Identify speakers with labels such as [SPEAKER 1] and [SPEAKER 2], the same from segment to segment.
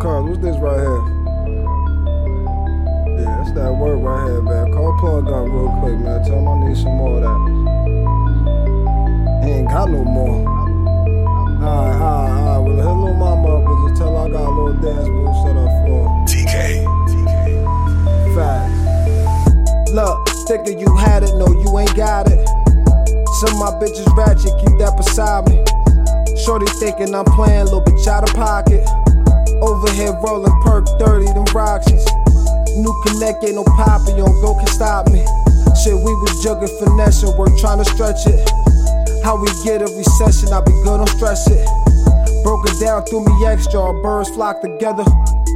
[SPEAKER 1] cuz, what's this right here? Yeah, that's that work right here, man. Call plug up real quick, man. Tell him I need some more of that. He ain't got no more. Alright, alright, alright. Well, hit little mama up and just tell her I got a little dance move set up for her.
[SPEAKER 2] TK.
[SPEAKER 1] Facts. Look, thinking you had it, no, you ain't got it. Some of my bitches ratchet, keep that beside me. Shorty thinking I'm playing, little bitch out of pocket. Over here rolling perk 30, them Roxy's. New connect, ain't no poppy on go can stop me. Shit, we was juggling jugging finessing, work trying to stretch it. How we get a recession, I be good on stress it. Broke it down through me extra, all birds flock together.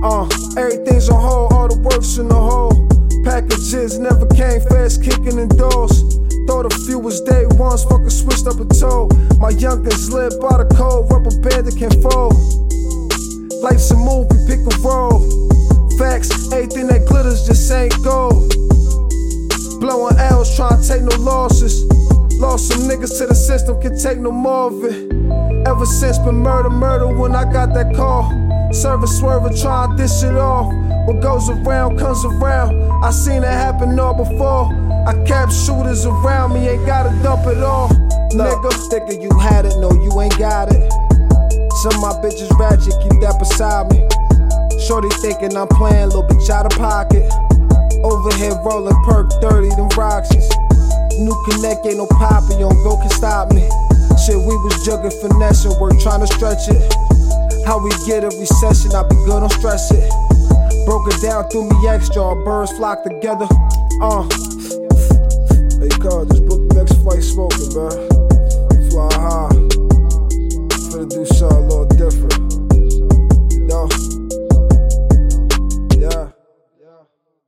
[SPEAKER 1] Uh, everything's on hold, all the work's in the hole. Packages never came fast, kicking in doors. Thought a few was day ones, fucking switched up a toe. My youngest live by the cold, rubber band that can fold. Life's a movie, pick a role. Facts, everything that glitters just ain't gold. Blowing L's, trying to take no losses. Lost some niggas to the system, can take no more of it. Ever since been murder, murder when I got that call. Service swerving, trying to dish it off. What goes around comes around. I seen it happen all before. I kept shooters around me, ain't gotta dump it all. Nigga, thinking you had it, no, you ain't got it. Some of my bitches ratchet, keep that beside me. Shorty thinking I'm playing, little bitch out of pocket. Overhead rolling perk 30, them Roxy's. New connect, ain't no poppy on go can stop me. Shit, we was jugging finessing, work trying to stretch it. How we get a recession, I be good on stress it. Broke it down through me extra, birds flock together. Uh. Hey, car, just